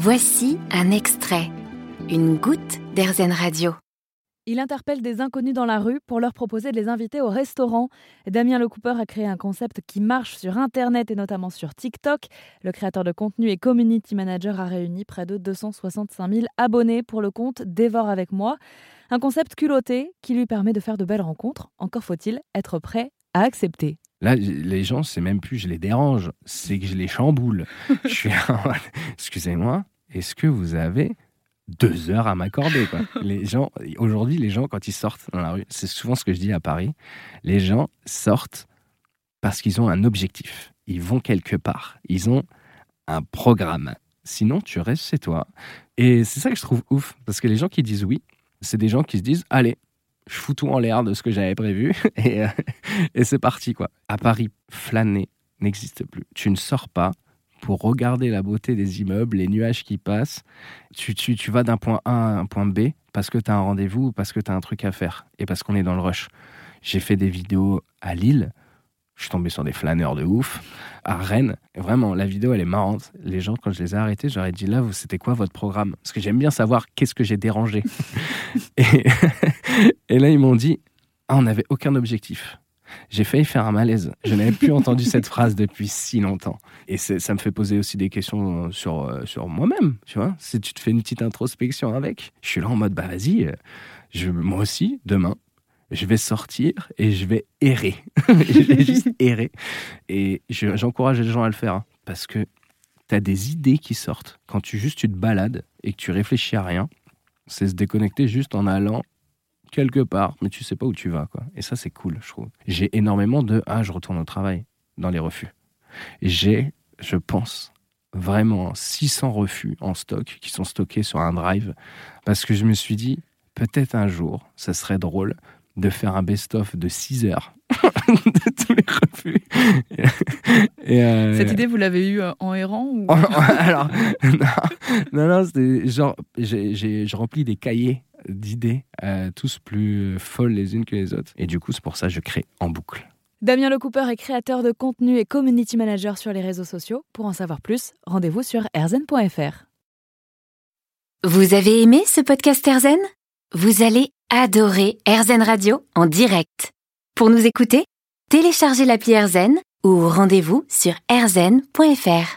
Voici un extrait, une goutte d'Airzen Radio. Il interpelle des inconnus dans la rue pour leur proposer de les inviter au restaurant. Damien Le Cooper a créé un concept qui marche sur Internet et notamment sur TikTok. Le créateur de contenu et community manager a réuni près de 265 000 abonnés pour le compte Dévore avec moi. Un concept culotté qui lui permet de faire de belles rencontres. Encore faut-il être prêt à accepter. Là, les gens, c'est même plus je les dérange, c'est que je les chamboule. je suis excusez-moi, est-ce que vous avez deux heures à m'accorder Les gens, aujourd'hui, les gens quand ils sortent dans la rue, c'est souvent ce que je dis à Paris, les gens sortent parce qu'ils ont un objectif. Ils vont quelque part. Ils ont un programme. Sinon, tu restes chez toi. Et c'est ça que je trouve ouf, parce que les gens qui disent oui, c'est des gens qui se disent allez, je en l'air de ce que j'avais prévu et, euh, et c'est parti quoi. À Paris, flâner n'existe plus. Tu ne sors pas pour regarder la beauté des immeubles, les nuages qui passent. Tu, tu, tu vas d'un point A à un point B parce que tu as un rendez-vous ou parce que tu as un truc à faire et parce qu'on est dans le rush. J'ai fait des vidéos à Lille je suis tombé sur des flâneurs de ouf. À Rennes, vraiment, la vidéo, elle est marrante. Les gens, quand je les ai arrêtés, j'aurais dit là, c'était quoi votre programme? Parce que j'aime bien savoir qu'est-ce que j'ai dérangé. et, là, ils m'ont dit ah, on n'avait aucun objectif. J'ai failli faire un malaise. Je n'avais plus entendu cette phrase depuis si longtemps. Et ça me fait poser aussi des questions sur, euh, sur moi-même, tu vois. Si tu te fais une petite introspection avec, je suis là en mode, bah vas-y, euh, moi aussi, demain, je vais sortir et je vais errer. je vais juste errer. Et j'encourage les gens à le faire hein, parce que tu as des idées qui sortent. Quand tu juste tu te balades et que tu réfléchis à rien, c'est se déconnecter juste en allant quelque part, mais tu sais pas où tu vas. quoi. Et ça, c'est cool, je trouve. J'ai énormément de Ah, je retourne au travail dans les refus. J'ai, je pense, vraiment 600 refus en stock qui sont stockés sur un drive parce que je me suis dit, peut-être un jour, ça serait drôle de faire un best-of de 6 heures de tous les refus. Euh, Cette idée, vous l'avez eue euh, en errant ou... Alors, non, non, c'était genre, j'ai rempli des cahiers d'idées, euh, tous plus folles les unes que les autres. Et du coup, c'est pour ça que je crée en boucle. Damien Le Cooper est créateur de contenu et community manager sur les réseaux sociaux. Pour en savoir plus, rendez-vous sur erzen.fr. Vous avez aimé ce podcast Erzen Vous allez adorer AirZen Radio en direct. Pour nous écouter, téléchargez l'appli AirZen ou rendez-vous sur airzen.fr.